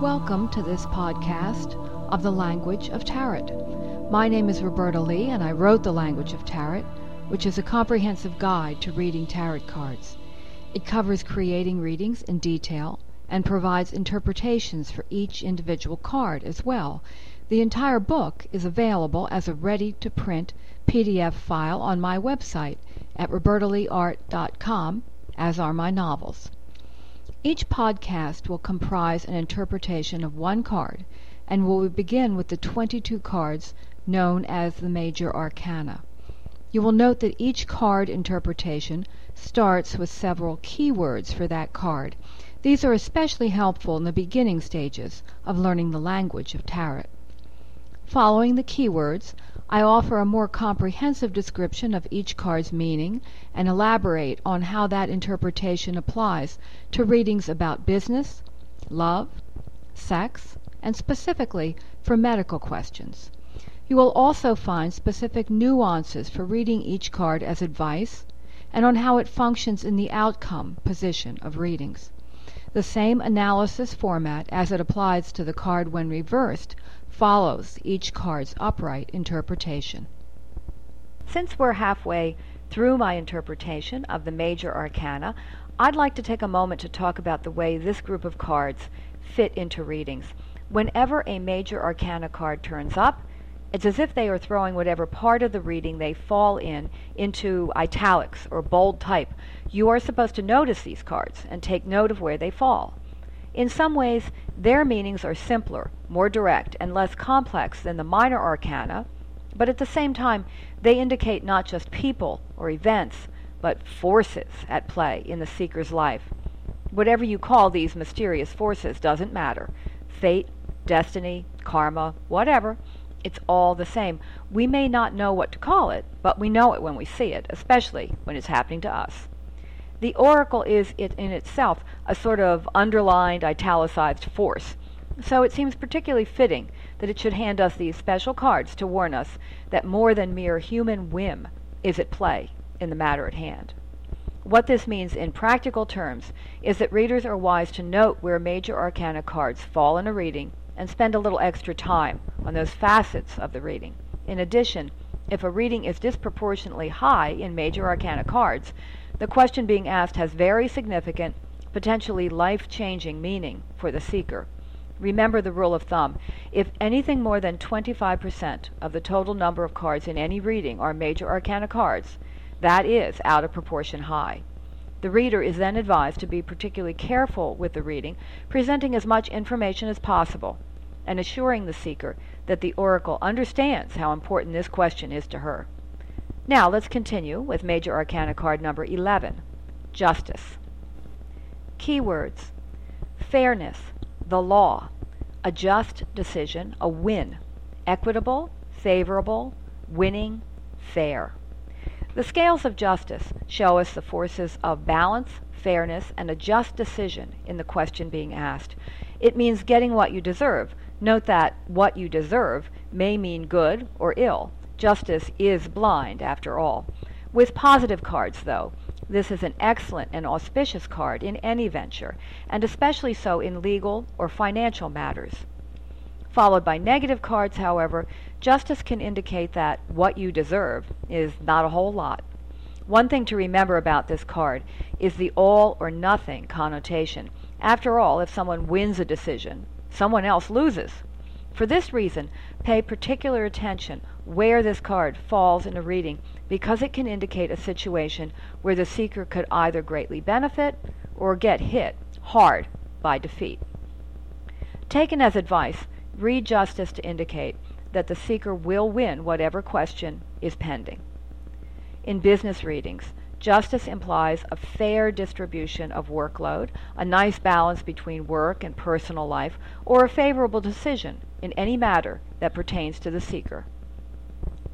Welcome to this podcast of the Language of Tarot. My name is Roberta Lee, and I wrote The Language of Tarot, which is a comprehensive guide to reading tarot cards. It covers creating readings in detail and provides interpretations for each individual card as well. The entire book is available as a ready to print PDF file on my website at robertaleeart.com, as are my novels. Each podcast will comprise an interpretation of one card and will begin with the 22 cards known as the major arcana. You will note that each card interpretation starts with several keywords for that card. These are especially helpful in the beginning stages of learning the language of tarot. Following the keywords, I offer a more comprehensive description of each card's meaning and elaborate on how that interpretation applies to readings about business, love, sex, and specifically for medical questions. You will also find specific nuances for reading each card as advice and on how it functions in the outcome position of readings. The same analysis format as it applies to the card when reversed follows each card's upright interpretation. Since we're halfway through my interpretation of the major arcana, I'd like to take a moment to talk about the way this group of cards fit into readings. Whenever a major arcana card turns up, it's as if they are throwing whatever part of the reading they fall in into italics or bold type. You are supposed to notice these cards and take note of where they fall. In some ways, their meanings are simpler, more direct, and less complex than the minor arcana, but at the same time, they indicate not just people or events, but forces at play in the seeker's life. Whatever you call these mysterious forces doesn't matter. Fate, destiny, karma, whatever, it's all the same. We may not know what to call it, but we know it when we see it, especially when it's happening to us. The oracle is it in itself a sort of underlined, italicized force. So it seems particularly fitting that it should hand us these special cards to warn us that more than mere human whim is at play in the matter at hand. What this means in practical terms is that readers are wise to note where major arcana cards fall in a reading and spend a little extra time on those facets of the reading. In addition, if a reading is disproportionately high in major arcana cards, the question being asked has very significant, potentially life changing meaning for the seeker. Remember the rule of thumb. If anything more than 25% of the total number of cards in any reading are major arcana cards, that is out of proportion high. The reader is then advised to be particularly careful with the reading, presenting as much information as possible, and assuring the seeker that the oracle understands how important this question is to her. Now let's continue with Major Arcana card number 11, Justice. Keywords Fairness, the law, a just decision, a win, equitable, favorable, winning, fair. The scales of justice show us the forces of balance, fairness, and a just decision in the question being asked. It means getting what you deserve. Note that what you deserve may mean good or ill. Justice is blind, after all. With positive cards, though, this is an excellent and auspicious card in any venture, and especially so in legal or financial matters. Followed by negative cards, however, justice can indicate that what you deserve is not a whole lot. One thing to remember about this card is the all or nothing connotation. After all, if someone wins a decision, someone else loses. For this reason, pay particular attention where this card falls in a reading because it can indicate a situation where the seeker could either greatly benefit or get hit hard by defeat. Taken as advice, read justice to indicate that the seeker will win whatever question is pending. In business readings, justice implies a fair distribution of workload, a nice balance between work and personal life, or a favorable decision in any matter that pertains to the seeker.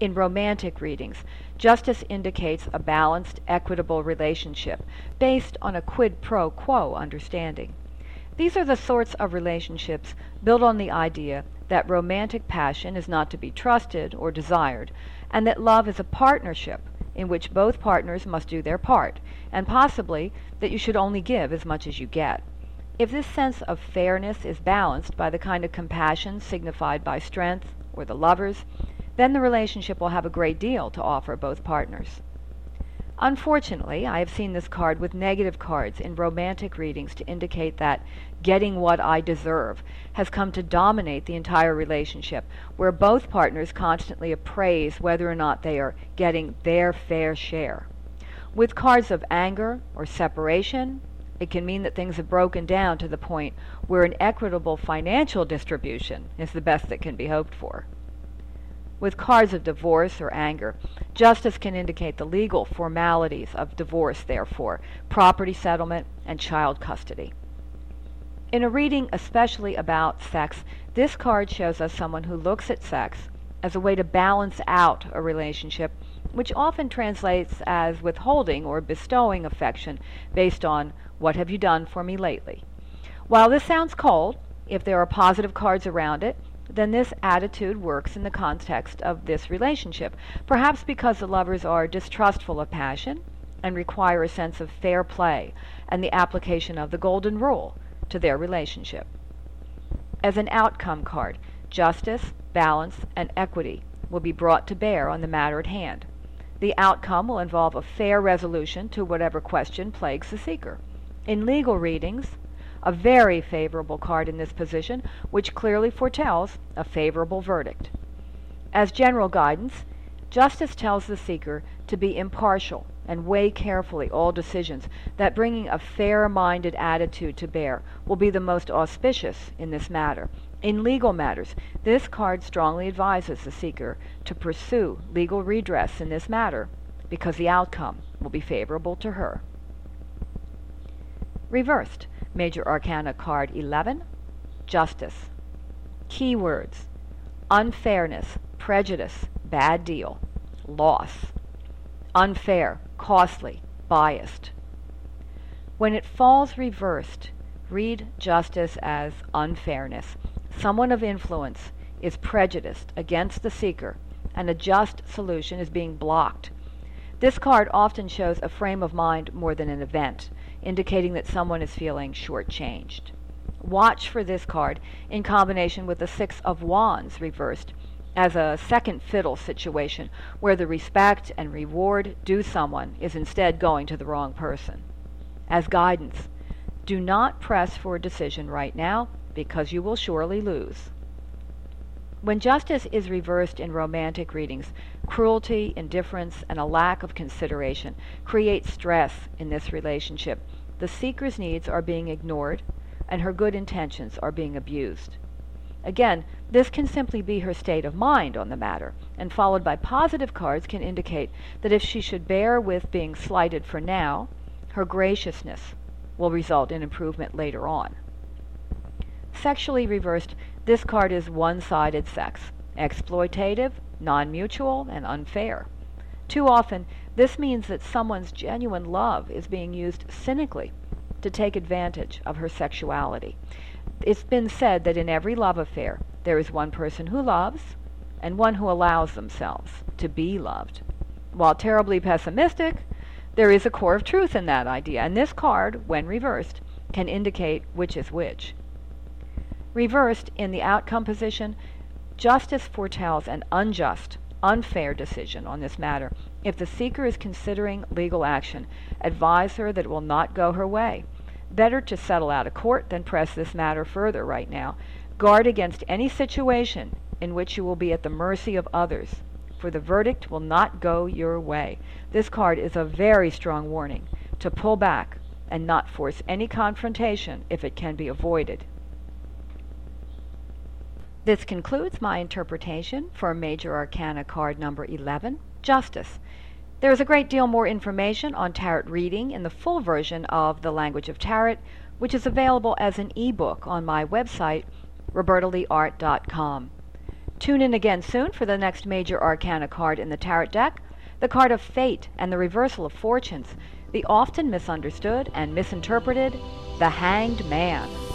In romantic readings, justice indicates a balanced, equitable relationship based on a quid pro quo understanding. These are the sorts of relationships built on the idea that romantic passion is not to be trusted or desired, and that love is a partnership in which both partners must do their part, and possibly that you should only give as much as you get. If this sense of fairness is balanced by the kind of compassion signified by strength or the lovers, then the relationship will have a great deal to offer both partners. Unfortunately, I have seen this card with negative cards in romantic readings to indicate that getting what I deserve has come to dominate the entire relationship, where both partners constantly appraise whether or not they are getting their fair share. With cards of anger or separation, it can mean that things have broken down to the point where an equitable financial distribution is the best that can be hoped for. With cards of divorce or anger, justice can indicate the legal formalities of divorce, therefore, property settlement, and child custody. In a reading especially about sex, this card shows us someone who looks at sex as a way to balance out a relationship, which often translates as withholding or bestowing affection based on what have you done for me lately. While this sounds cold, if there are positive cards around it, then this attitude works in the context of this relationship, perhaps because the lovers are distrustful of passion and require a sense of fair play and the application of the golden rule to their relationship. As an outcome card, justice, balance, and equity will be brought to bear on the matter at hand. The outcome will involve a fair resolution to whatever question plagues the seeker. In legal readings, a very favorable card in this position, which clearly foretells a favorable verdict. As general guidance, justice tells the seeker to be impartial and weigh carefully all decisions, that bringing a fair minded attitude to bear will be the most auspicious in this matter. In legal matters, this card strongly advises the seeker to pursue legal redress in this matter because the outcome will be favorable to her. Reversed. Major Arcana card 11, Justice. Keywords unfairness, prejudice, bad deal, loss, unfair, costly, biased. When it falls reversed, read justice as unfairness. Someone of influence is prejudiced against the seeker, and a just solution is being blocked. This card often shows a frame of mind more than an event indicating that someone is feeling shortchanged. Watch for this card in combination with the Six of Wands reversed as a second fiddle situation where the respect and reward due someone is instead going to the wrong person. As guidance, do not press for a decision right now because you will surely lose. When justice is reversed in romantic readings, cruelty, indifference, and a lack of consideration create stress in this relationship. The seeker's needs are being ignored, and her good intentions are being abused. Again, this can simply be her state of mind on the matter, and followed by positive cards can indicate that if she should bear with being slighted for now, her graciousness will result in improvement later on. Sexually reversed, this card is one-sided sex, exploitative, non-mutual, and unfair. Too often, this means that someone's genuine love is being used cynically to take advantage of her sexuality. It's been said that in every love affair, there is one person who loves and one who allows themselves to be loved. While terribly pessimistic, there is a core of truth in that idea, and this card, when reversed, can indicate which is which. Reversed in the outcome position, justice foretells an unjust, unfair decision on this matter. If the seeker is considering legal action, advise her that it will not go her way. Better to settle out of court than press this matter further right now. Guard against any situation in which you will be at the mercy of others, for the verdict will not go your way. This card is a very strong warning to pull back and not force any confrontation if it can be avoided. This concludes my interpretation for Major Arcana card number 11, Justice. There is a great deal more information on tarot reading in the full version of The Language of Tarot, which is available as an ebook on my website, robertaleeart.com. Tune in again soon for the next Major Arcana card in the Tarot deck, the card of Fate and the Reversal of Fortunes, the often misunderstood and misinterpreted, the Hanged Man.